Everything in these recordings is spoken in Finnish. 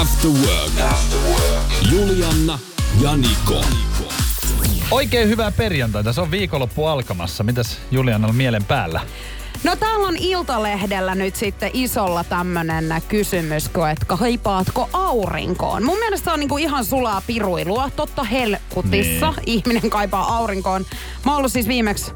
After Work. Julianna ja Niko. Oikein hyvää perjantaita. Se on viikonloppu alkamassa. Mitäs Julianalla mielen päällä? No täällä on Iltalehdellä nyt sitten isolla tämmönen kysymys, että kaipaatko aurinkoon? Mun mielestä on niinku ihan sulaa piruilua. Totta helkutissa niin. ihminen kaipaa aurinkoon. Mä oon ollut siis viimeksi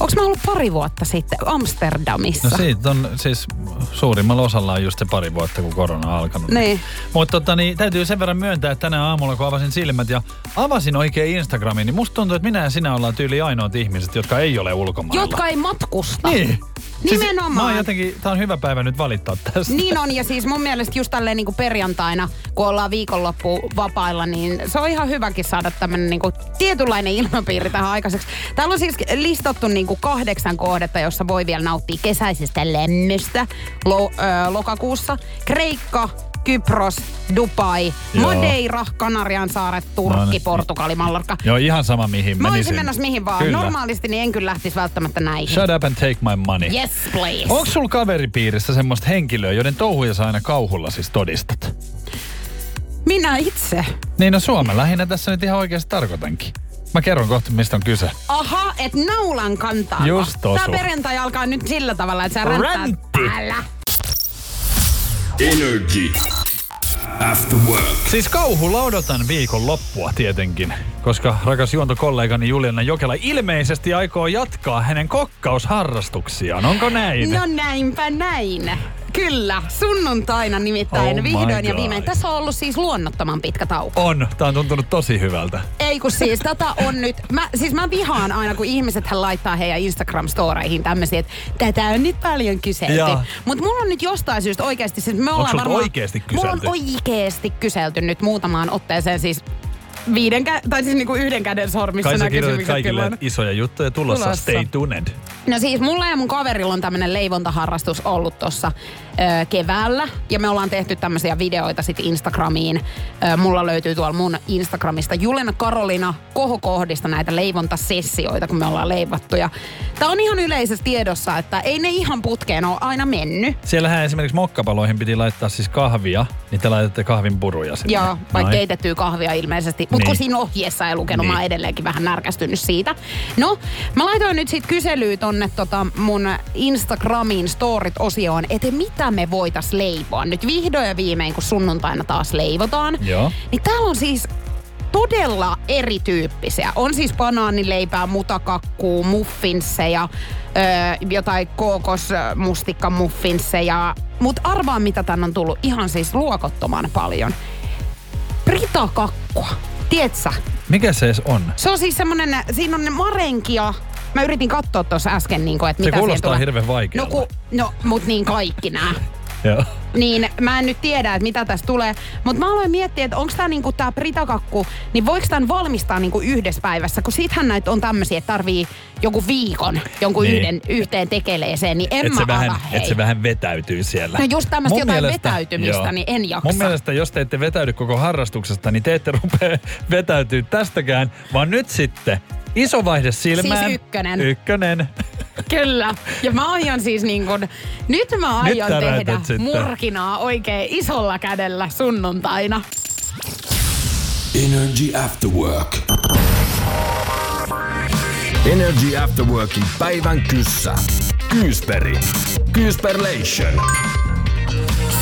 Onko mä ollut pari vuotta sitten Amsterdamissa? No siitä on siis suurimmalla osalla on just se pari vuotta, kun korona on alkanut. Niin. Mutta tota, niin, täytyy sen verran myöntää, että tänä aamulla kun avasin silmät ja avasin oikein Instagramin, niin musta tuntuu, että minä ja sinä ollaan tyyli ainoat ihmiset, jotka ei ole ulkomailla. Jotka ei matkusta. Niin. Siis Nimenomaan. mä oon jotenkin, tää on hyvä päivä nyt valittaa tästä. Niin on, ja siis mun mielestä just tälleen niin kuin perjantaina, kun ollaan viikonloppu vapailla, niin se on ihan hyväkin saada tämmönen niin kuin tietynlainen ilmapiiri tähän aikaiseksi. Täällä on siis listattu niin kuin kahdeksan kohdetta, jossa voi vielä nauttia kesäisestä lämmöstä lo, ö, lokakuussa. Kreikka, Kypros, Dubai, Joo. Madeira, Kanarian saaret, Turkki, No niin. Portugali, Mallorca. Joo, ihan sama mihin Mä olisin menisin. menossa mihin vaan. Kyllä. Normaalisti niin en kyllä lähtisi välttämättä näihin. Shut up and take my money. Yes, please. Onko sulla kaveripiirissä semmoista henkilöä, joiden touhuja sä aina kauhulla siis todistat? Minä itse. Niin no Suomen lähinnä tässä nyt ihan oikeasti tarkoitankin. Mä kerron kohta, mistä on kyse. Aha, et naulan kantaa. Just osu. Tää perjantai alkaa nyt sillä tavalla, että sä ränttäät Räntti. päällä. Energy After Work. Siis kauhulla odotan viikon loppua tietenkin, koska rakas juontokollegani Juliana Jokela ilmeisesti aikoo jatkaa hänen kokkausharrastuksiaan. Onko näin? No näinpä näin. Kyllä, sunnuntaina nimittäin Oh vihdoin ja viimein. Tässä on ollut siis luonnottoman pitkä tauko. On. Tää on tuntunut tosi hyvältä. Ei kun siis tätä on nyt, mä, siis mä vihaan aina kun ihmiset hän laittaa heidän Instagram-storeihin tämmöisiä, että tätä on nyt paljon kyselty. Mutta mulla on nyt jostain syystä oikeasti, siis me ollaan varmaan... oikeesti Mulla kyselty? on oikeasti kyselty nyt muutamaan otteeseen siis viiden, kä- tai siis niinku yhden käden sormissa Kai sä kirjoitit kaikille kyllä isoja juttuja tulossa. Tulossa. Stay tuned. No siis mulla ja mun kaverilla on tämmönen leivontaharrastus ollut tuossa ö, keväällä. Ja me ollaan tehty tämmöisiä videoita sit Instagramiin. Ö, mulla löytyy tuolla mun Instagramista Julena Karolina kohokohdista näitä leivontasessioita, kun me ollaan leivottu. Ja tää on ihan yleisessä tiedossa, että ei ne ihan putkeen ole aina mennyt. Siellähän esimerkiksi mokkapaloihin piti laittaa siis kahvia, niin te laitatte kahvin puruja sinne. Joo, vaikka Noin. keitettyä kahvia ilmeisesti. Mutta kun Niin. siinä ohjeessa ei lukenut, Niin. mä edelleenkin vähän närkästynyt siitä. No, mä laitoin nyt sit kyselyä tonne tota mun Instagramin storit-osioon, että mitä me voitais leivoa. Nyt vihdoin ja viimein, kun sunnuntaina taas leivotaan. Joo. Niin täällä on siis todella erityyppisiä. On siis banaanileipää, mutakakkuu, muffinsseja, öö, jotain kookosmustikkamuffinsseja. Mutta arvaa, mitä tänne on tullut ihan siis luokottoman paljon. Britakakkua. Tietsä? Mikä se edes on? Se on siis semmonen, siinä on ne marenkia. Mä yritin katsoa tuossa äsken, niin kuin, että Se mitä siihen kuulostaa hirveän No, vaikealta. ku, no mut niin kaikki nämä. Joo. Niin mä en nyt tiedä, että mitä tästä tulee. Mutta mä aloin miettiä, että onko tämä niinku tää britakakku, niin voiko tämän valmistaa niinku yhdessä päivässä? Kun siitähän näitä on tämmöisiä, että tarvii joku viikon jonkun Niin. yhden yhteen tekeleeseen, niin en Et mä se, vähän, hei. et se vähän vetäytyy siellä. No just tämmöistä jotain vetäytymistä, niin en jaksa. Mun mielestä, jos te ette vetäydy koko harrastuksesta, niin te ette rupea vetäytyy tästäkään, vaan nyt sitten iso vaihde silmään. Siis ykkönen. Ykkönen. Kyllä. Ja mä aion siis niin kun, nyt mä aion täräytät tehdä sitten. Murkinaa oikein isolla kädellä sunnuntaina. Energy After Work. Energy After Workin päivän kyssä. Kyysperi. Kyysperlation.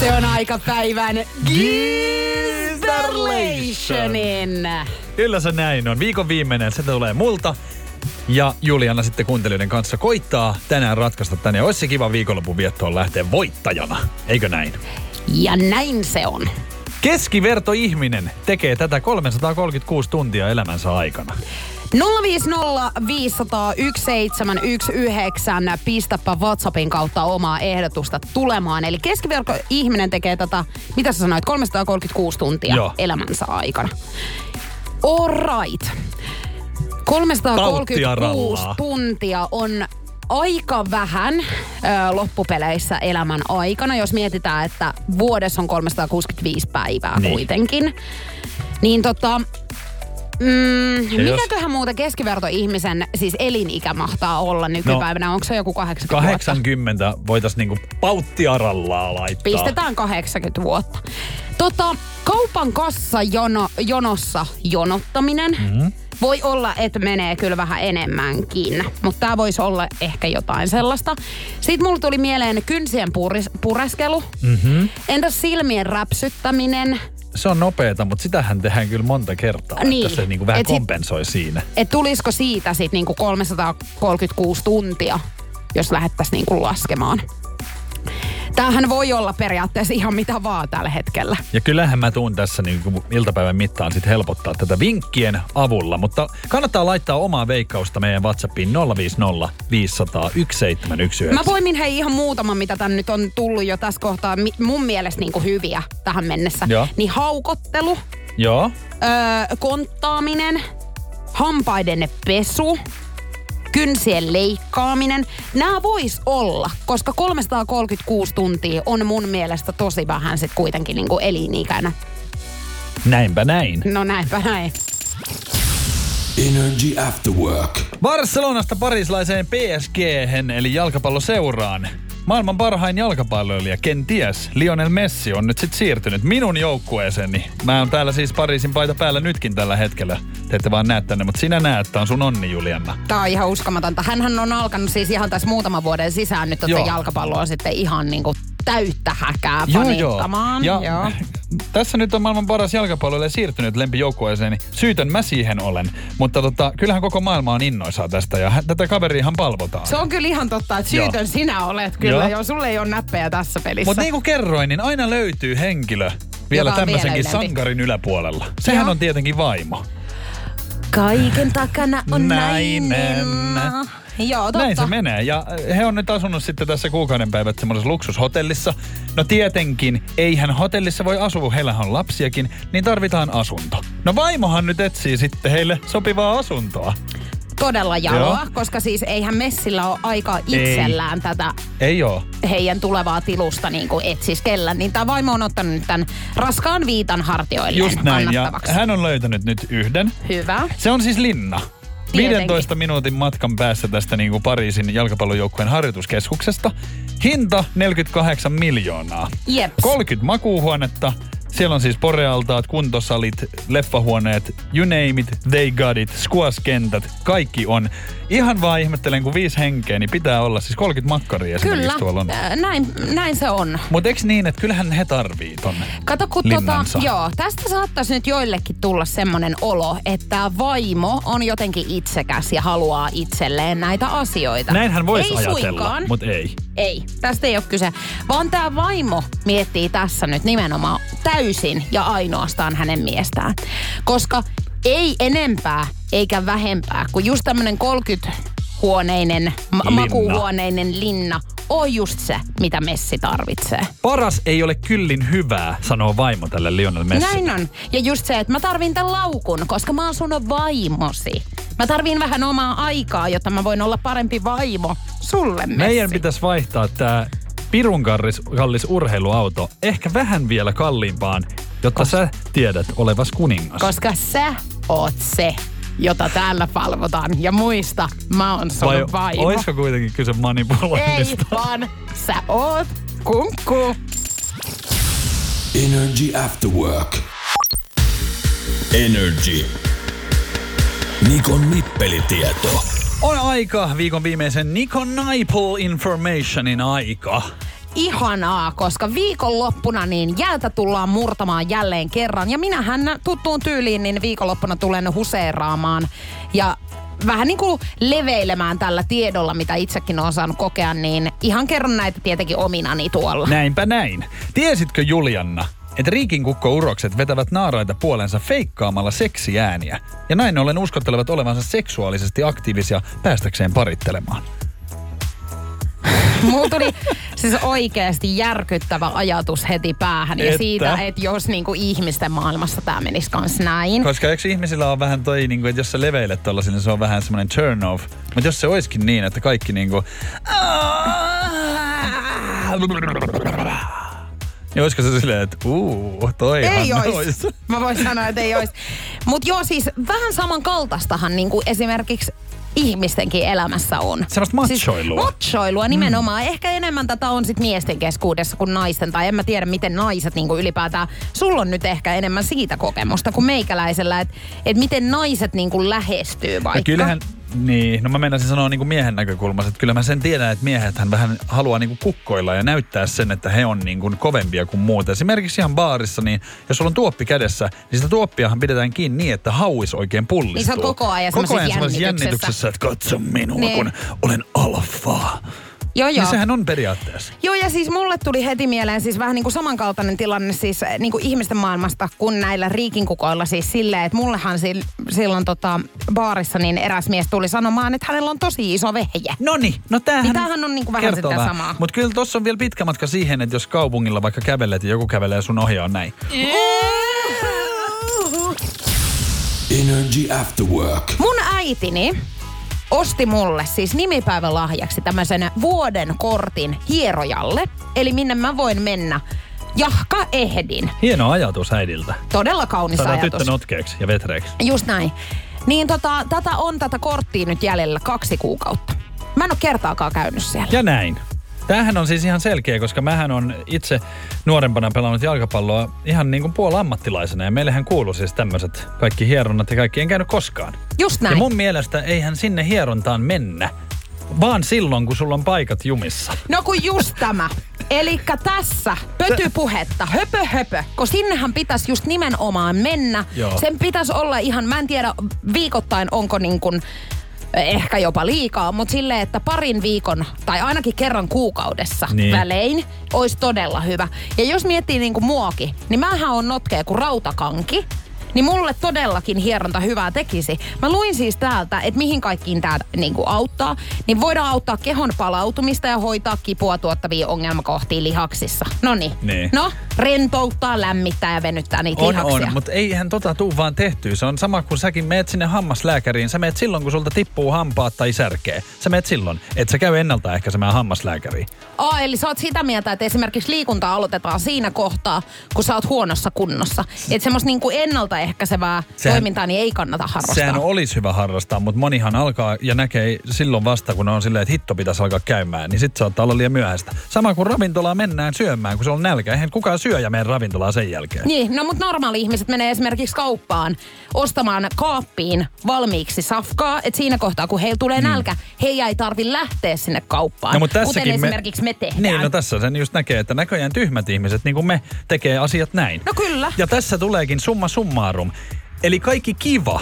Se on aika päivän Gizzerlationin. Kyllä se näin on. Viikon viimeinen, se tulee multa. Ja Juliana sitten kuuntelijoiden kanssa koittaa tänään ratkaista tänne. Olisi se kiva viikonlopun viettoon lähteä voittajana. Eikö näin? Ja näin se on. Keskiverto ihminen tekee tätä 336 tuntia elämänsä aikana. 050 500 1719. Pistäpä WhatsAppin kautta omaa ehdotusta tulemaan. Eli keskiverko ihminen tekee tätä, mitä sä sanoit, 336 tuntia Joo. elämänsä aikana. All right. 336 rallaa. tuntia on aika vähän ö, loppupeleissä elämän aikana, jos mietitään, että vuodessa on 365 päivää Niin. kuitenkin. Niin tota, mm, Ja jos- muuta keskiverto ihmisen siis elinikä mahtaa olla nykypäivänä? Onko se joku 80 vuotta? 80 voitaisiin niinku pauttiarallaa laittaa. Pistetään 80 vuotta. Tota, kaupan kassa jono, jonossa jonottaminen. Mhm. Mm-hmm. Voi olla, että menee kyllä vähän enemmänkin, mutta tämä voisi olla ehkä jotain sellaista. Sitten mulla tuli mieleen kynsien puris, pureskelu. Mm-hmm. Entäs silmien räpsyttäminen? Se on nopeeta, mutta sitähän tehdään kyllä monta kertaa, Niin. että se niinku vähän Et sit- kompensoi siinä. Et tulisiko siitä sitten niinku 336 tuntia, jos lähdettäisiin niinku laskemaan? Tämähän voi olla periaatteessa ihan mitä vaan tällä hetkellä. Ja kyllähän mä tuun tässä niin iltapäivän mittaan sit helpottaa tätä vinkkien avulla, mutta kannattaa laittaa omaa veikkausta meidän WhatsAppiin 050 500 1719. Mä poimin hei ihan muutaman, mitä tän nyt on tullut jo tässä kohtaa mun mielestä niinku hyviä tähän mennessä. Joo. Niin haukottelu, Joo. öö, konttaaminen, hampaiden pesu, kynsien leikkaaminen. Nämä vois olla, koska 336 tuntia on mun mielestä tosi vähän sit kuitenkin niinku elinikänä. Näinpä näin. No näinpä näin. Energy After Work. Barcelonasta parislaiseen PSG, eli jalkapalloseuraan. Maailman parhain jalkapalloilija, kenties, Lionel Messi on nyt sitten siirtynyt minun joukkueeseeni. Mä oon täällä siis Pariisin paita päällä nytkin tällä hetkellä. Te ette vaan näe tänne, mutta sinä näet, tää on sun onni, Julianna. Tää on ihan uskomatonta. Hänhän on alkanut siis ihan tässä muutaman vuoden sisään nyt Joo. jalkapalloa sitten ihan niinku täyttä häkää fanittamaan. Ja joo. Tässä nyt on maailman paras jalkapalloilija siirtynyt lempijoukkueeseeni. Syytön mä siihen olen. Mutta tota, kyllähän koko maailma on innoissaan tästä ja tätä kaveriahan palvotaan. Se on kyllä ihan totta, että syytön Joo. sinä olet kyllä. Joo. Joo. Sulle ei ole näppejä tässä pelissä. Mutta niin kuin kerroin, niin aina löytyy henkilö vielä tämmöisenkin vielä sankarin yläpuolella. Sehän Joo. on tietenkin vaimo. Kaiken takana on Nainen. nainen. Joo, totta. Näin se menee. Ja he on nyt asunut sitten tässä kuukauden päivät semmoisessa luksushotellissa. No tietenkin, eihän hotellissa voi asua, heillähän on lapsiakin, niin tarvitaan asunto. No vaimohan nyt etsii sitten heille sopivaa asuntoa. Todella jaloa, Joo. koska siis eihän Messillä ole aikaa itsellään tätä Ei oo. heidän tulevaa tilusta niin kuin etsiskellä. Niin tämä vaimo on ottanut nyt tämän raskaan viitan hartioilleen Just näin. Ja hän on löytänyt nyt yhden. Hyvä. Se on siis linna. Tietenkin. 15 minuutin matkan päässä tästä niin kuin Pariisin jalkapallojoukkueen harjoituskeskuksesta. Hinta 48 miljoonaa. Jeps. 30 makuuhuonetta. Siellä on siis porealtaat, kuntosalit, leffahuoneet, you name it, they got it, squash-kentät, kaikki on. Ihan vaan ihmettelen, kun viisi henkeä, niin pitää olla siis 30 makkaria Kyllä, tuolla on. äh, näin, näin se on. Mutta eikö niin, että kyllähän he tarvii ton Kato, kun tota, joo, tästä saattaisi nyt joillekin tulla semmoinen olo, että vaimo on jotenkin itsekäs ja haluaa itselleen näitä asioita. Näinhän voisi ei ajatella, suinkaan. mutta ei. Ei, tästä ei ole kyse. Vaan tämä vaimo miettii tässä nyt nimenomaan täysin ja ainoastaan hänen miestään. Koska ei enempää eikä vähempää kuin just tämmöinen 30-huoneinen, ma- Linna. makuuhuoneinen linna on just se, mitä Messi tarvitsee. Paras ei ole kyllin hyvää, sanoo vaimo tälle Lionel Messille. Näin on. Ja just se, että mä tarvin tämän laukun, koska mä oon sun vaimosi. Mä tarvin vähän omaa aikaa, jotta mä voin olla parempi vaimo sulle, Messi. Meidän pitäisi vaihtaa tämä pirun kallis, kallis urheiluauto ehkä vähän vielä kalliimpaan, jotta sä tiedät olevas kuningas. Koska sä oot se, jota täällä palvotaan. Ja muista, mä oon sun Vai vaimo. olisiko kuitenkin kyse Ei manipuloinnista? vaan, sä oot kunkku. Energy After Work. Energy. Nikon nippelitieto. On aika, viikon viimeisen Nico Nipple Informationin aika. Ihanaa, koska viikonloppuna niin jäätä tullaan murtamaan jälleen kerran. Ja minähän tuttuun tyyliin niin viikonloppuna tulen huseeraamaan ja vähän niin kuin leveilemään tällä tiedolla, mitä itsekin olen saanut kokea, niin ihan kerron näitä tietenkin ominani tuolla. Näinpä näin. Tiesitkö Julianna, että riikinkukko-urokset vetävät naaraita puolensa feikkaamalla seksiääniä. Ja näin ollen uskottelevat olevansa seksuaalisesti aktiivisia päästäkseen parittelemaan. Mulla tuli siis oikeasti järkyttävä ajatus heti päähän. Ja Että? siitä, että jos niinku ihmisten maailmassa tämä menisi kans näin. Koska eikö ihmisillä on vähän toi, niin kuin, että jos sä leveilet tollasin, niin se on vähän semmoinen turn off. Mutta jos se olisikin niin, että kaikki niin kuin... Niin olisiko se silleen, että uu, toihan Ei ois. ois. Mä voin sanoa, että ei ois. Mutta joo, siis vähän samankaltaistahan niin kuin esimerkiksi ihmistenkin elämässä on. Semmoista machoilua. Siis machoilua nimenomaan. Mm. Ehkä enemmän tätä on sit miesten keskuudessa kuin naisten. Tai en mä tiedä, miten naiset niin kuin ylipäätään... Sulla on nyt ehkä enemmän siitä kokemusta kuin meikäläisellä, että et miten naiset niin kuin lähestyy vaikka. Ja kyllähän, niin, no mä menisin sanoa niin kuin miehen näkökulmasta, että kyllä mä sen tiedän, että miehet hän vähän haluaa niin kuin kukkoilla ja näyttää sen, että he on niin kuin kovempia kuin muut. Esimerkiksi ihan baarissa, niin jos sulla on tuoppi kädessä, niin sitä tuoppiahan pidetään kiinni niin, että hauis oikein pullistuu. Niin sä oot koko ajan koko ajan jännityksessä. jännityksessä, että katso minua, Niin. kun olen alfa. Joo, joo. Niin sehän on periaatteessa. Joo, ja siis mulle tuli heti mieleen siis vähän niin kuin samankaltainen tilanne siis eh, niin kuin ihmisten maailmasta kuin näillä riikinkukoilla siis silleen, että mullehan sil, silloin tota baarissa niin eräs mies tuli sanomaan, että hänellä on tosi iso vehje. No niin, no tämähän, Niin tämähän on niinku vähän kertoo sitä samaa. Mutta kyllä tuossa on vielä pitkä matka siihen, että jos kaupungilla vaikka kävelet ja joku kävelee sun ohi on näin. Energy After Work. Mun äitini osti mulle siis nimipäivän lahjaksi tämmöisen vuoden kortin hierojalle, eli minne mä voin mennä. Jahka ehdin. Hieno ajatus äidiltä. Todella kaunis Saadaan ajatus. tyttö notkeeksi ja vetreeksi. Just näin. Niin tota, tätä on tätä korttia nyt jäljellä kaksi kuukautta. Mä en ole kertaakaan käynyt siellä. Ja näin. Tämähän on siis ihan selkeä, koska mähän on itse nuorempana pelannut jalkapalloa ihan niin kuin puolammattilaisena. Ja meillähän kuuluu siis tämmöiset kaikki hieronnat ja kaikki. En käynyt koskaan. Just näin. Ja mun mielestä eihän sinne hierontaan mennä, vaan silloin, kun sulla on paikat jumissa. No kun just tämä. Elikkä tässä pötypuhetta, höpö höpö, kun sinnehän pitäisi just nimenomaan mennä. Joo. Sen pitäisi olla ihan, mä en tiedä viikoittain onko niin kuin, ehkä jopa liikaa, mutta silleen, että parin viikon tai ainakin kerran kuukaudessa Niin. välein olisi todella hyvä. Ja jos miettii niin kuin muokin, niin mähän on notkea kuin rautakanki. Niin mulle todellakin hieronta hyvää tekisi. Mä luin siis täältä, että mihin kaikkiin tämä niinku auttaa. Niin voidaan auttaa kehon palautumista ja hoitaa kipua tuottavia ongelmakohtia lihaksissa. Noniin. Niin. No, rentouttaa, lämmittää ja venyttää niitä On, lihaksia. on, mutta eihän tota tuu vaan tehtyä. Se on sama kuin säkin meet sinne hammaslääkäriin. Sä meet silloin, kun sulta tippuu hampaat tai särkee. Sä meet silloin. Et sä käy ennaltaehkäisemään hammaslääkäriin. Aa, eli sä oot sitä mieltä, että esimerkiksi liikuntaa aloitetaan siinä kohtaa, kun sä oot huonossa kunnossa. Että semmoista niinku ennaltaehkäisevää Sehän- toimintaa niin ei kannata harrastaa. Sehän olisi hyvä harrastaa, mutta monihan alkaa ja näkee silloin vasta, kun on silleen, että hitto pitäisi alkaa käymään, niin sitten saattaa olla liian myöhäistä. Sama kuin ravintolaan mennään syömään, kun se on nälkä. Eihän kukaan syö ja mene ravintolaan sen jälkeen. Niin, no mutta normaali ihmiset menee esimerkiksi kauppaan ostamaan kaappiin valmiiksi safkaa, että siinä kohtaa kun heillä tulee nälkä, heidän ei tarvi lähteä sinne kauppaan, Mm. No, mutta kuten tässäkin me- esimerkiksi me, tehdään. Niin, no tässä sen just näkee, että näköjään tyhmät ihmiset, niin kuin me, tekee asiat näin. No kyllä. Ja tässä tuleekin summa summarum. Eli kaikki kiva.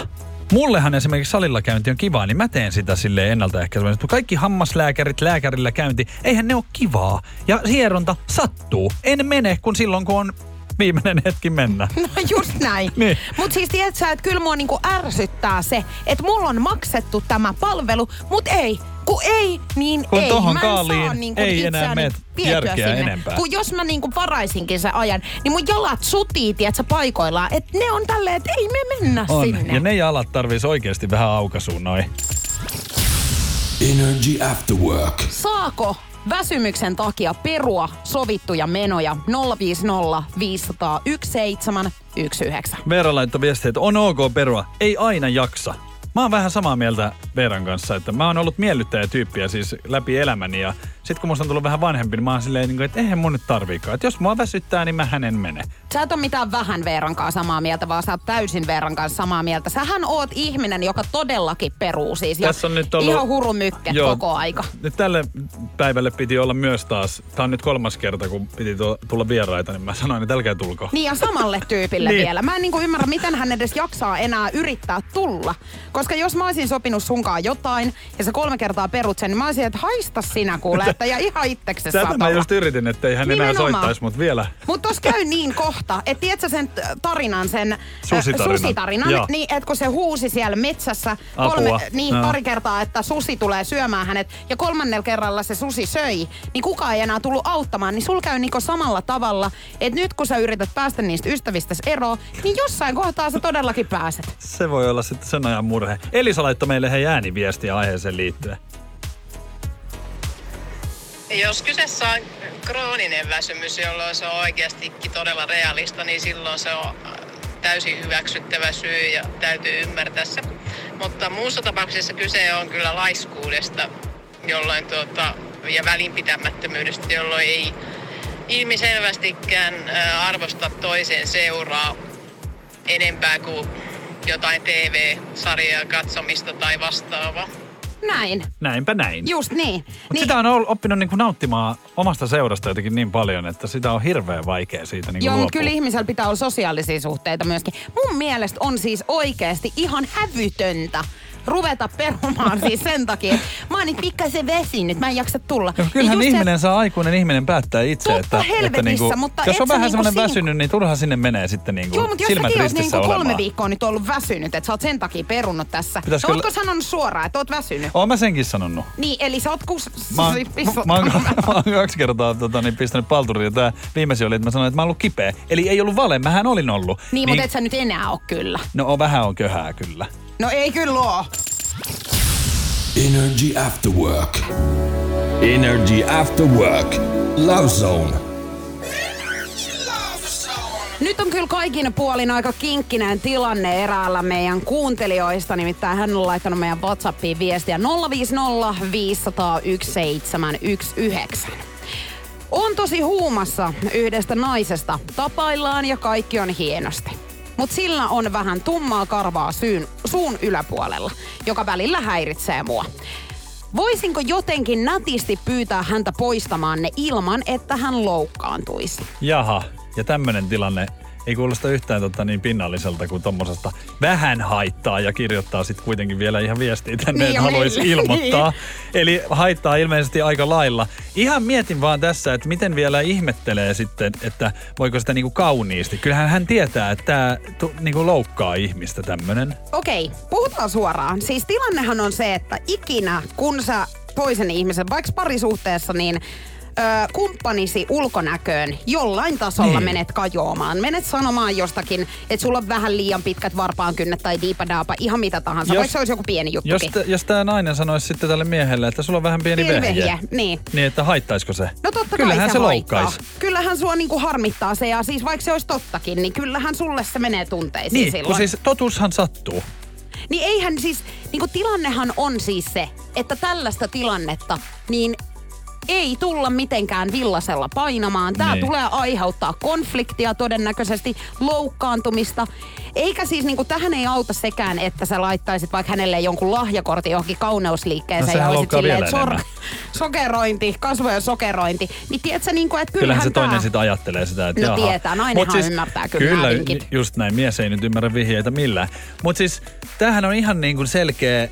Mullehan esimerkiksi salilla käynti on kivaa, niin mä teen sitä silleen ennaltaehkäisevästi. Kaikki hammaslääkärit, lääkärillä käynti, eihän ne ole kivaa. Ja hieronta sattuu. En mene, kun silloin kun on viimeinen hetki mennä. No just näin. Niin. Mutta siis tiedät sä, että kyllä mua niinku ärsyttää se, että mulla on maksettu tämä palvelu, mutta ei. Kun ei, niin Kun ei. tohon mä en kaaliin saa niinku ei enää mene järkeä sinne. enempää. Kun jos mä niinku varaisinkin sen ajan, niin mun jalat sutii, tiedät sä, paikoillaan. Että ne on tälleen, että ei me mennä On. sinne. Ja ne jalat tarvitsisi oikeasti vähän aukasuun noin. Energy After Work. Saako väsymyksen takia perua sovittuja menoja 050 500 1719? Veera laittoi viestiä, että on ok perua, ei aina jaksa. Mä oon vähän samaa mieltä Veeran kanssa, että mä oon ollut miellyttäjätyyppiä siis läpi elämäni ja sit kun musta on tullut vähän vanhempi, niin mä oon silleen, niin kuin, että eihän mun nyt tarviikaan. Että jos mua väsyttää, niin mä hänen mene. Sä et ole mitään vähän Veeran kanssa samaa mieltä, vaan sä oot täysin Veeran kanssa samaa mieltä. Sähän oot ihminen, joka todellakin peruu siis. Tässä on nyt ollut- Ihan hurumykkä Joo. koko aika. Nyt tälle päivälle piti olla myös taas, tää on nyt kolmas kerta, kun piti tulla vieraita, niin mä sanoin, että älkää tulko. Niin ja samalle tyypille Niin. vielä. Mä en niinku ymmärrä, miten hän edes jaksaa enää yrittää tulla. Koska jos mä olisin sopinut sunkaan jotain ja sä kolme kertaa perut sen, niin mä olisin, että haista sinä kuule. Että ja ihan itseksesi Tätä mä just yritin, ettei hän enää soittaisi, mutta vielä. Mutta tos käy niin kohta, että tiedätkö sen tarinan, sen äh, Susitarinan. susitarinan, Joo. niin että kun se huusi siellä metsässä Apua. kolme, niin Joo. pari kertaa, että susi tulee syömään hänet ja kolmannella kerralla se susi söi, niin kukaan ei enää tullut auttamaan, niin sul käy niinku samalla tavalla, että nyt kun sä yrität päästä niistä ystävistä eroon, niin jossain kohtaa sä todellakin pääset. Se voi olla sitten sen ajan murhe. Elisa laittoi meille hei ääniviestiä aiheeseen liittyen. Jos kyseessä on krooninen väsymys, jolloin se on oikeastikin todella realista, niin silloin se on täysin hyväksyttävä syy ja täytyy ymmärtää se. Mutta muussa tapauksessa kyse on kyllä laiskuudesta jolloin tuota, ja välinpitämättömyydestä, jolloin ei ilmiselvästikään arvosta toisen seuraa enempää kuin jotain TV-sarjaa katsomista tai vastaavaa. Näin. Näinpä näin. Just niin. Mutta niin sitä on oppinut niinku nauttimaan omasta seurasta jotenkin niin paljon, että sitä on hirveän vaikea siitä niinku Joo, kyllä ihmisellä pitää olla sosiaalisia suhteita myöskin. Mun mielestä on siis oikeasti ihan hävytöntä ruveta perumaan siis sen takia, että mä oon nyt pikkasen väsynyt, mä en jaksa tulla. Ja kyllähän se- ihminen saa, aikuinen ihminen päättää itse, Totta että, että niinku, mutta jos on vähän niinku semmoinen siinä- väsynyt, niin turha sinne menee sitten niinku Joo, mutta jos silmät ristissä niinku kolme olemaan. viikkoa nyt ollut väsynyt, että sä oot sen takia perunut tässä. Pitäisikö- Ootko sanonut suoraan, että oot väsynyt? Oon mä senkin sanonut. Niin, eli sä oot kus... Mä oon, pissottanut mä oon, mä oon kaksi kertaa tota, niin pistänyt palturiin. Tää viimeisin oli, että mä sanoin, että mä oon ollut kipeä. Eli ei ollut vale, mähän olin ollut. Niin, mutta et sä nyt enää oo kyllä. No vähän on köhää kyllä. No ei kyllä oo. Energy After Work. Energy After Work. Love Zone. Nyt on kyllä kaikin puolin aika kinkkinen tilanne eräällä meidän kuuntelijoista. Nimittäin hän on laittanut meidän WhatsAppiin viestiä 050 500 1719. On tosi huumassa yhdestä naisesta. Tapaillaan ja kaikki on hienosti. Mutta sillä on vähän tummaa karvaa syyn, suun yläpuolella, joka välillä häiritsee mua. Voisinko jotenkin nätisti pyytää häntä poistamaan ne ilman, että hän loukkaantuisi? Jaha, ja tämmönen tilanne ei kuulosta yhtään tota, niin pinnalliselta kuin tommosesta vähän haittaa ja kirjoittaa sitten kuitenkin vielä ihan viestiä tänne, Niin, että haluaisi ilmoittaa. Eli haittaa ilmeisesti aika lailla. Ihan mietin vaan tässä, että miten vielä ihmettelee sitten, että voiko sitä niinku kauniisti. Kyllähän hän tietää, että tämä niinku loukkaa ihmistä tämmönen. Okei, puhutaan suoraan. Siis tilannehan on se, että ikinä kun sä toisen ihmisen, vaikka parisuhteessa, niin ö, kumppanisi ulkonäköön jollain tasolla Niin. menet kajoamaan. Menet sanomaan jostakin, että sulla on vähän liian pitkät varpaankynnet tai diipadaapa, ihan mitä tahansa, Jos- jos, vaikka se olisi joku pieni Jos, juttukin. t- jos tämä nainen sanoisi sitten tälle miehelle, että sulla on vähän pieni Pieni vehje. vehje, niin. Niin, että haittaisiko se? No totta Kyllähän kai se, se, loukkaisi. Kyllähän sua niinku harmittaa se ja siis vaikka se olisi tottakin, niin kyllähän sulle se menee tunteisiin Niin, silloin. kun siis totuushan sattuu. Niin eihän siis, niinku tilannehan on siis se, että tällaista tilannetta, niin ei tulla mitenkään villasella painamaan. Tämä Niin. tulee aiheuttaa konfliktia todennäköisesti, loukkaantumista. Eikä siis niinku, tähän ei auta sekään, että sä laittaisit vaikka hänelle jonkun lahjakortin johonkin No kauneusliikkeeseen sehän ja olisit silleen, että enemmän. sokerointi, kasvojen sokerointi. Niin tiedätkö, niinku, että Kyllähän se toinen tää- sitten ajattelee sitä, että No jaha. tietää, nainenhan Mut ymmärtää kyllä Kyllä, just näin. Mies ei nyt ymmärrä vihjeitä millään. Mutta siis tämähän on ihan niin kuin selkeä,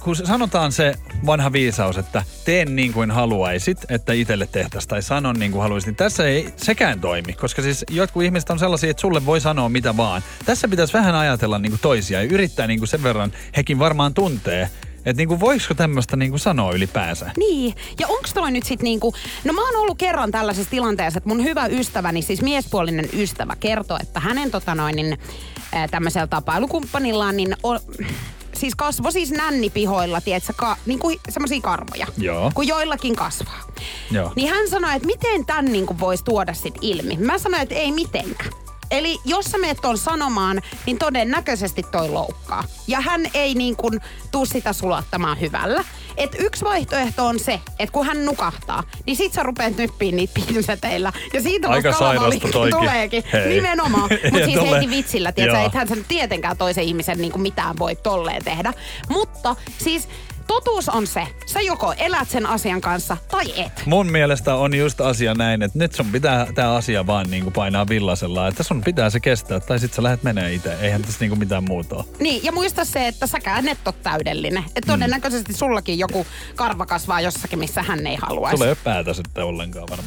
kun sanotaan se vanha viisaus, että teen niin kuin haluaisit, että itselle tehtäisiin, tai sanon niin kuin haluaisit, niin tässä ei sekään toimi, koska siis jotkut ihmiset on sellaisia, että sulle voi sanoa mitä vaan. Tässä pitäisi vähän ajatella niin kuin toisia ja yrittää niin kuin sen verran, hekin varmaan tuntee, että niin kuin voisiko tämmöistä niin kuin sanoa ylipäänsä. Niin, ja onks toi nyt sit niinku, no mä oon ollut kerran tällaisessa tilanteessa, että mun hyvä ystäväni, siis miespuolinen ystävä, kertoi, että hänen tota noin, niin, tämmöisellä tapailukumppanillaan, niin on, siis kasvo siis nännipihoilla, tiedätkö, ka, niinku semmosia karvoja, Joo. kun joillakin kasvaa. Joo. Niin hän sanoi, että miten tän niinku voisi tuoda sit ilmi. Mä sanoin, että ei mitenkään. Eli jos sä meet ton sanomaan, niin todennäköisesti toi loukkaa. Ja hän ei niin kuin tuu sitä sulattamaan hyvällä. Et yksi vaihtoehto on se, että kun hän nukahtaa, niin sit sä rupeat nyppiin niitä pinseteillä. Ja siitä Aika sairasta tuleekin. Hei. Nimenomaan. Mutta siis tolle- heti vitsillä, tiedätkö, ethän sä nyt tietenkään toisen ihmisen niin kuin mitään voi tolleen tehdä. Mutta siis totuus on se, sä joko elät sen asian kanssa tai et. Mun mielestä on just asia näin, että nyt sun pitää tämä asia vaan niinku painaa villasella, että sun pitää se kestää, tai sit sä lähdet menee itse. Eihän tässä niinku mitään muuta ole. Niin, ja muista se, että säkään et ole täydellinen. Että todennäköisesti sullakin joku karva kasvaa jossakin, missä hän ei haluaisi. Tulee päätä sitten ollenkaan varmaan.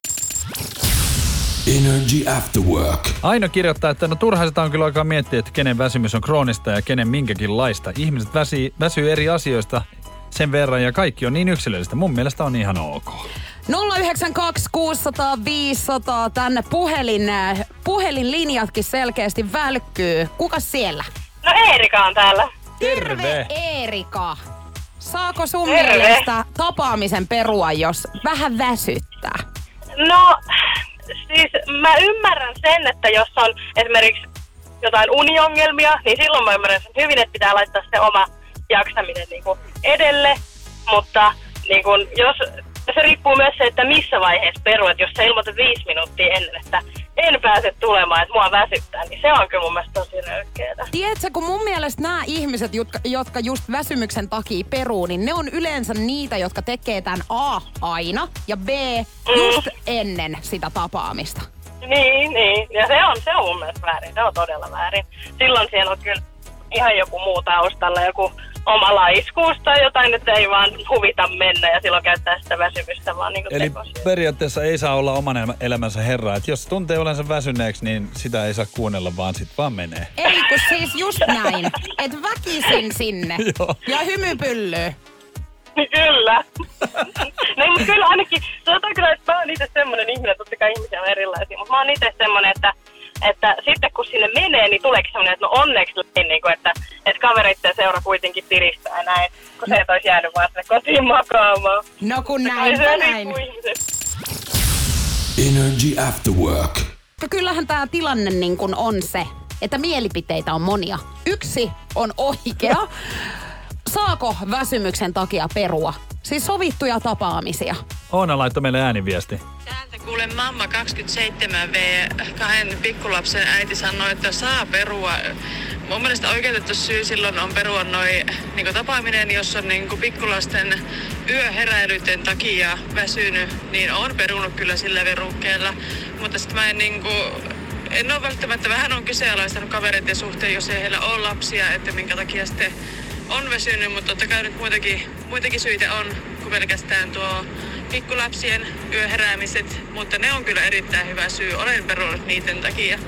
Energy After Work. Aino kirjoittaa, että no turha sitä on kyllä aikaa miettiä, että kenen väsymys on kroonista ja kenen minkäkin laista. Ihmiset väsi, väsyy eri asioista sen verran ja kaikki on niin yksilöllistä. Mun mielestä on ihan ok. 092 600 500 tänne puhelin, äh, puhelinlinjatkin selkeästi välkkyy. Kuka siellä? No Eerika on täällä. Terve! Eerika. Saako sun Terve. mielestä tapaamisen perua, jos vähän väsyttää? No, siis mä ymmärrän sen, että jos on esimerkiksi jotain uniongelmia, niin silloin mä ymmärrän sen hyvin, että pitää laittaa se oma jaksaminen niin kuin edelle. Mutta niin kuin, jos, se riippuu myös se, että missä vaiheessa peru. Että jos sä ilmoitat viisi minuuttia ennen, että en pääse tulemaan, että mua väsyttää, niin se on kyllä mun mielestä tosi röyhkeetä. Tiedätkö, kun mun mielestä nämä ihmiset, jotka, jotka just väsymyksen takia peruu, niin ne on yleensä niitä, jotka tekee tämän A aina ja B just ennen sitä tapaamista. Niin, niin. Ja se on, se on mun mielestä väärin. Se on todella väärin. Silloin siellä on kyllä ihan joku muu taustalla, joku oma laiskuus tai jotain, että ei vaan huvita mennä ja silloin käyttää sitä väsymystä vaan niin Eli tekosyyn. periaatteessa ei saa olla oman elämä- elämänsä herra. Että jos tuntee olensa väsyneeksi, niin sitä ei saa kuunnella, vaan sit vaan menee. Ei kun siis just näin, että väkisin sinne Joo. ja hymypyllyy. Kyllä. no, mutta kyllä ainakin, sanotaan kyllä, että mä oon itse semmoinen ihminen, totta kai ihmisiä on erilaisia, mutta mä oon itse semmoinen, että, että sitten kun sinne menee, niin tuleekin semmoinen, että no onneksi niin kuin, että, että kavereitten seura kuitenkin piristää näin, kun se et olisi jäänyt vaan sinne kotiin makaamaan. No kun näin, se näin. Energy After Work. Kyllähän tämä tilanne niin kun on se, että mielipiteitä on monia. Yksi on oikea. Saako väsymyksen takia perua? Siis sovittuja tapaamisia. Oona laittoi meille ääniviesti. Täältä kuule mamma 27V, kahden pikkulapsen äiti sanoi, että saa perua. Mun mielestä oikeutettu syy silloin on perua noin niin tapaaminen, jos on niin pikkulasten yöheräilyiden takia väsynyt, niin on perunut kyllä sillä verukkeella. Mutta sitten mä en niin kuin, en ole välttämättä vähän on kyseenalaistanut kavereiden suhteen, jos ei heillä ole lapsia, että minkä takia sitten on väsynyt, mutta totta kai nyt muitakin, muitakin syitä on kuin pelkästään tuo pikkulapsien yöheräämiset, mutta ne on kyllä erittäin hyvä syy. Olen perunut niiden takia.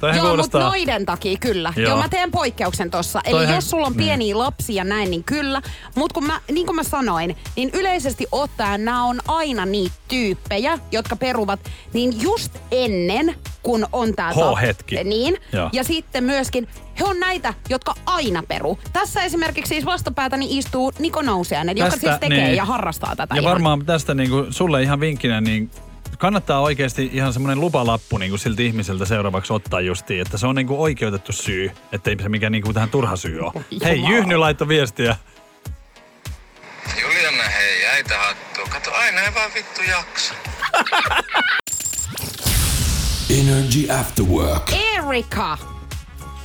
Toihan Joo, mutta noiden takia kyllä. Joo. Joo. mä teen poikkeuksen tossa. Eli Toihan- jos sulla on pieniä lapsia näin, niin kyllä. Mutta kun mä, niin kuin mä sanoin, niin yleisesti ottaen nämä on aina niitä tyyppejä, jotka peruvat niin just ennen, kun on tää H-hetki. Niin. Joo. Ja sitten myöskin he on näitä, jotka aina peru. Tässä esimerkiksi siis vastapäätäni istuu Niko Nousiainen, joka siis tekee niin. ja harrastaa tätä Ja ihan. varmaan tästä niin kuin, sulle ihan vinkkinä, niin kannattaa oikeasti ihan semmoinen lupalappu niin kuin siltä ihmiseltä seuraavaksi ottaa justiin, että se on niin kuin oikeutettu syy, ettei se mikä niin kuin tähän turha syy ole. Hei, Jyhny laittoi viestiä. Juliana, hei, äitä hattua. Kato, aina ei vaan vittu jaksa. Energy After Work. Erika,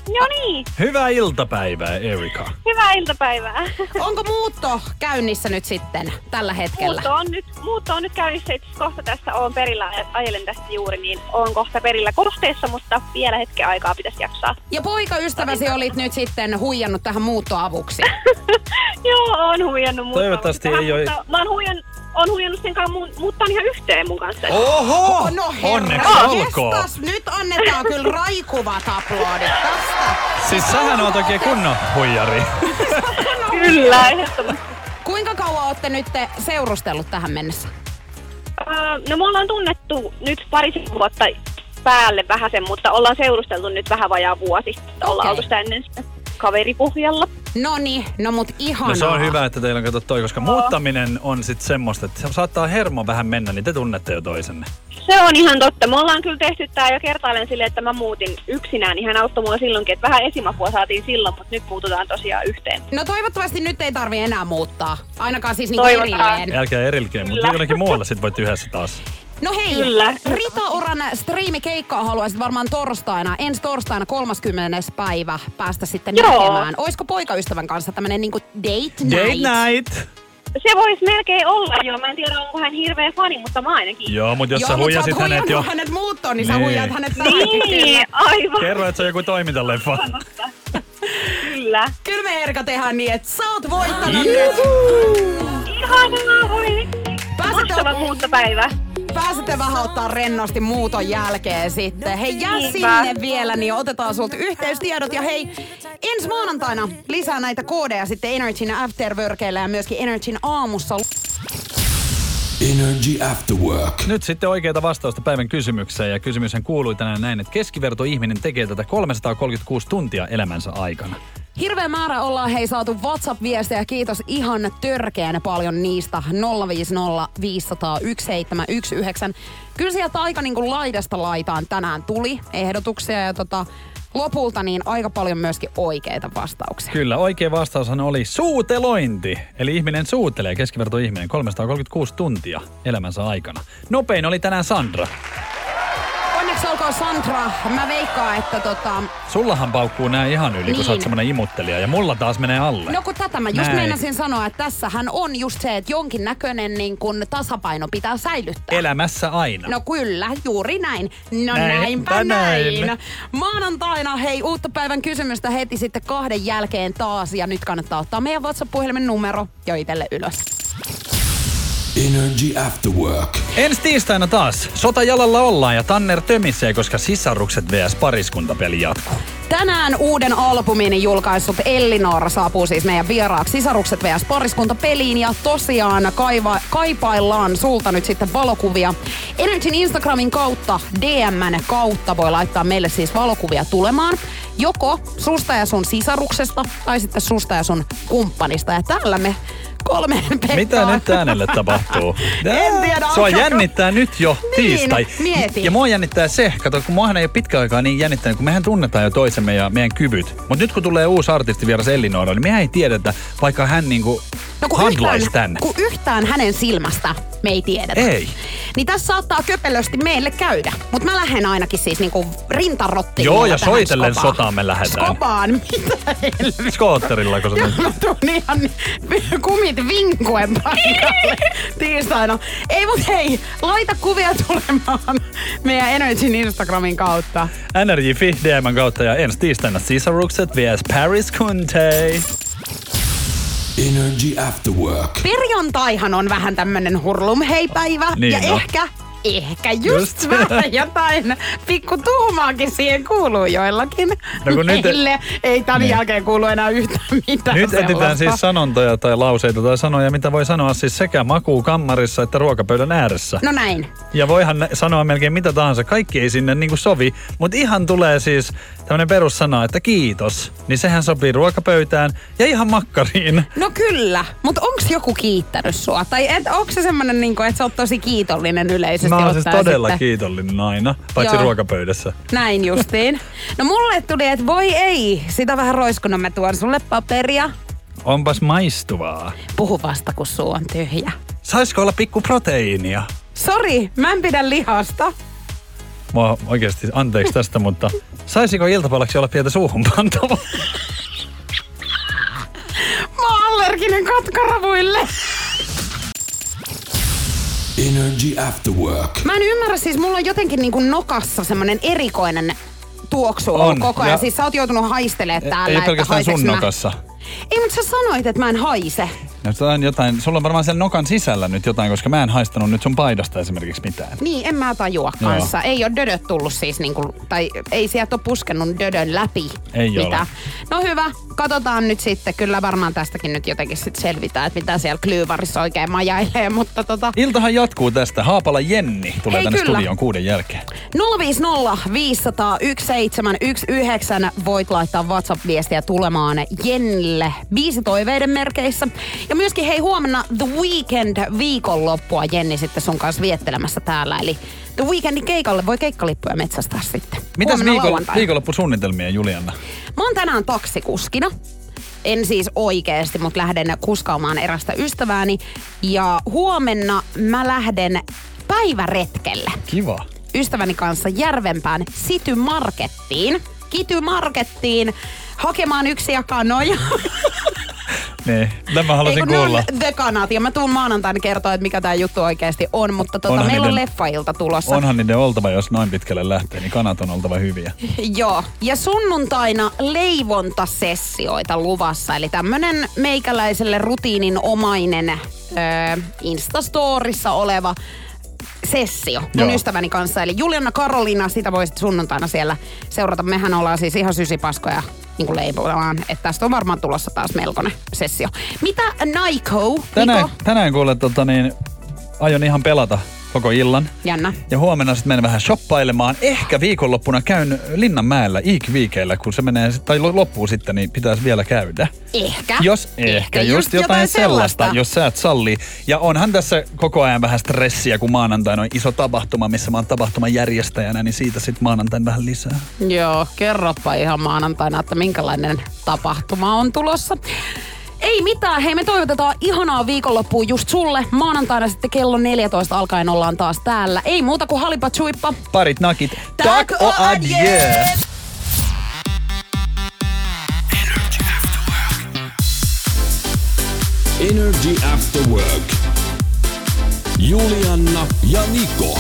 No niin, Hyvää iltapäivää, Erika. hyvää iltapäivää. onko muutto käynnissä nyt sitten tällä hetkellä? Muutto on nyt, muutto on nyt käynnissä, itse kohta tässä on perillä, ajelen tästä juuri, niin on kohta perillä kohteessa, mutta vielä hetken aikaa pitäisi jaksaa. Ja poikaystäväsi olit nyt sitten huijannut tähän muuttoavuksi. Joo, on huijannut muuttaa. Toivottavasti mutta- ei oo- mutta Mä oon huijan, on huijannut sen kanssa mu- muuttaa ihan yhteen mun kanssa. Oho! No herra, Onneksi olkoon. nyt annetaan kyllä raikuvat aplodit Siis sähän on oikein kunnon huijari. Kyllä, ehdottomasti. Kuinka kauan olette nyt te seurustellut tähän mennessä? Öö, no me ollaan tunnettu nyt parisen vuotta päälle vähäsen, mutta ollaan seurusteltu nyt vähän vajaa vuosi. Ollaan Okei. oltu sitä ennen sitä kaveripohjalla. No niin, no mut ihanaa. No se on hyvä, että teillä on kato toi, koska muuttaminen on sitten semmoista, että se saattaa hermo vähän mennä, niin te tunnette jo toisenne. Se on ihan totta. Me ollaan kyllä tehty tää jo kertaalleen silleen, että mä muutin yksinään. Niin hän auttoi mua silloinkin, että vähän esimapua saatiin silloin, mutta nyt muututaan tosiaan yhteen. No toivottavasti nyt ei tarvi enää muuttaa. Ainakaan siis niinku Toivotaan. erilleen. Älkää erilkeen, mutta jonnekin muualla sit voit yhdessä taas. No hei, Kyllä. Rita Oran striimikeikkaa haluaisit varmaan torstaina, ensi torstaina 30. päivä päästä sitten Joo. näkemään. Oisko poikaystävän kanssa tämmönen niinku date night? Date night! Se voisi melkein olla jo. Mä en tiedä, onko hän hirveä fani, mutta mä ainakin. Joo, mutta jos Joo, sä huijasit sä hänet jo... hänet muuttoon, niin sä Niin. huijaat hänet tähänkin Niin, kyllä. aivan. Kerro, että se on joku toimintaleffa. Kyllä. Kyllä me Erika tehdään niin, että sä oot voittanut. Ihanaa, voi. Mahtava muuttopäivä. Pääsette vähän ottaa rennosti muuton jälkeen sitten. Hei, jää sinne vielä, niin otetaan sulta yhteystiedot. Ja hei, ensi maanantaina lisää näitä koodeja sitten Energyn Afterworkeilla ja myöskin Energyn aamussa. Energy After Work. Nyt sitten oikeita vastausta päivän kysymykseen ja kysymyshän kuului tänään näin, että keskiverto ihminen tekee tätä 336 tuntia elämänsä aikana. Hirveä määrä ollaan hei saatu WhatsApp-viestejä. Kiitos ihan törkeän paljon niistä. 050 500 1719. Kyllä sieltä aika niin kuin laidasta laitaan tänään tuli ehdotuksia ja tota, lopulta niin aika paljon myöskin oikeita vastauksia. Kyllä, oikea vastaushan oli suutelointi. Eli ihminen suutelee, keskiverto ihminen, 336 tuntia elämänsä aikana. Nopein oli tänään Sandra. Olkoon Sandra. Mä veikkaan, että tota... Sullahan paukkuu nää ihan yli, kun sä oot Niin. semmonen imuttelija. Ja mulla taas menee alle. No kun tätä mä just Näin. meinasin sanoa, että tässähän on just se, että jonkinnäköinen niin kun tasapaino pitää säilyttää. Elämässä aina. No kyllä, juuri näin. No Näin, näinpä näin. näin. Maanantaina, hei, uutta päivän kysymystä heti sitten kahden jälkeen taas. Ja nyt kannattaa ottaa meidän WhatsApp-puhelimen numero jo itselle ylös. Energy After Work. Ensi tiistaina taas. Sotajalalla ollaan ja Tanner tömisee, koska sisarukset vs pariskuntapeli jatkuu. Tänään uuden albumin julkaissut Ellinor saapuu siis meidän vieraaksi Sisarukset vs. pariskunta peliin ja tosiaan kaiva, kaipaillaan sulta nyt sitten valokuvia. Energyn Instagramin kautta, DMn kautta voi laittaa meille siis valokuvia tulemaan. Joko susta ja sun sisaruksesta tai sitten susta ja sun kumppanista. Ja tällä me kolmeen Pekkaan. Mitä nyt äänelle tapahtuu? En tiedä, Sua alkaako- jännittää nyt jo Niin, tiistai. mieti. Ja mua jännittää se, kato, kun muahan ei ole pitkä aikaa niin jännittänyt, kun mehän tunnetaan jo toisemme ja meidän kyvyt. Mutta nyt kun tulee uusi artisti vieras Elinora, niin mehän ei tiedetä, vaikka hän niinku No kun handlaisi yhtään, kun yhtään hänen silmästä me ei tiedetä. Ei. Niin tässä saattaa köpelösti meille käydä. Mutta mä lähden ainakin siis niinku rintarottiin. Joo, ja soitellen skopaan. sotaan me lähdetään. Skopaan? Mitä helvettiä? Skootterilla, kun sä Joo, mä tuun ihan kumit vinkuen paikalle tiistaina. Ei mut hei, laita kuvia tulemaan meidän Energyn Instagramin kautta. Fi DMn kautta ja ensi tiistaina sisarukset vs Paris Kunte. Energy After Work. Perjantaihan on vähän tämmönen hurlum hei päivä. Niin ja on. ehkä, ehkä just, Just. vähän jotain pikku tuhmaakin siihen kuuluu joillakin. No kun nyt- Meille ei tämän Niin. jälkeen kuulu enää yhtään mitään Nyt etsitään sellaista. siis sanontoja tai lauseita tai sanoja, mitä voi sanoa siis sekä makuu kammarissa että ruokapöydän ääressä. No näin. Ja voihan sanoa melkein mitä tahansa, kaikki ei sinne niinku sovi, mutta ihan tulee siis tämmönen perussana, että kiitos. Niin sehän sopii ruokapöytään ja ihan makkariin. No kyllä, mutta onks joku kiittänyt sua? Tai et, onko se semmonen, niinku, että sä oot tosi kiitollinen yleisesti Mä oon siis todella sitten? kiitollinen aina, paitsi Joo. ruokapöydässä. Näin justiin. No mulle tuli, että voi ei, sitä vähän roiskunut, mä tuon sulle paperia. Onpas maistuvaa. Puhu vasta, kun suu on tyhjä. Saisiko olla pikku proteiinia? Sori, mä en pidä lihasta. Mua oikeasti anteeksi tästä, mutta saisiko iltapalaksi olla pientä suuhun pantavaa? Mä oon allerginen katkaravuille. Energy After Work. Mä en ymmärrä, siis mulla on jotenkin niinku nokassa semmonen erikoinen tuoksu On, koko ajan. ja- Siis sä oot joutunut haistelemaan täällä, Ei pelkästään sun mä. nokassa. Ei, mutta sä sanoit, että mä en haise. No, jotain, jotain, sulla on varmaan siellä nokan sisällä nyt jotain, koska mä en haistanut nyt sun paidasta esimerkiksi mitään. Niin, en mä tajua Joo. kanssa. Ei ole dödöt tullut siis niinku, tai ei sieltä ole puskennut dödön läpi. Ei mitä. ole. No hyvä, katsotaan nyt sitten. Kyllä varmaan tästäkin nyt jotenkin sit selvitään, että mitä siellä klyyvarissa oikein majailee, mutta tota... Iltahan jatkuu tästä. Haapala Jenni tulee Hei, tänne kyllä. studioon kuuden jälkeen. 050 500 1719 voit laittaa WhatsApp-viestiä tulemaan Jennille biisitoiveiden merkeissä. Ja myöskin hei huomenna The Weekend viikonloppua Jenni sitten sun kanssa viettelemässä täällä. Eli The Weekendin keikalle voi keikkalippuja metsästää sitten. Mitäs viikon, viikonloppusuunnitelmia, Juliana? Mä oon tänään taksikuskina. En siis oikeesti, mutta lähden kuskaamaan erästä ystävääni. Ja huomenna mä lähden päiväretkelle Kiva. ystäväni kanssa Järvenpään City Markettiin. Kity Markettiin hakemaan yksiä kanoja. Niin, tämä Ei, halusin ne kuulla. on The Kanat, ja mä tuun maanantaina kertoa, että mikä tämä juttu oikeasti on, mutta tota, Onhan meillä on niiden- leffailta tulossa. Onhan niiden oltava, jos noin pitkälle lähtee, niin kanat on oltava hyviä. Joo, ja sunnuntaina leivontasessioita luvassa, eli tämmönen meikäläiselle rutiininomainen öö, Instastorissa oleva sessio mun Joo. ystäväni kanssa. Eli Juliana Karolina, sitä voisit sunnuntaina siellä seurata. Mehän ollaan siis ihan sysipaskoja niin kuin leivoillaan. Että tästä on varmaan tulossa taas melkoinen sessio. Mitä Naiko? Tänään, tänään kuule, tota, niin, aion ihan pelata koko illan. Jännä. Ja huomenna sitten menen vähän shoppailemaan. Ehkä viikonloppuna käyn Linnanmäellä Iik-viikeillä, kun se menee, tai lo- loppuu sitten, niin pitäisi vielä käydä. Ehkä. Jos ehkä, just, jotain, sellaista, jos sä et salli. Ja onhan tässä koko ajan vähän stressiä, kun maanantaina on iso tapahtuma, missä mä oon tapahtuman järjestäjänä, niin siitä sitten maanantaina vähän lisää. Joo, kerropa ihan maanantaina, että minkälainen tapahtuma on tulossa. Ei mitään, hei me toivotetaan ihanaa viikonloppua just sulle. Maanantaina sitten kello 14 alkaen ollaan taas täällä. Ei muuta kuin halipa chuippa. Parit nakit. Tack och adjö! Energy After Work. Julianna ja Niko.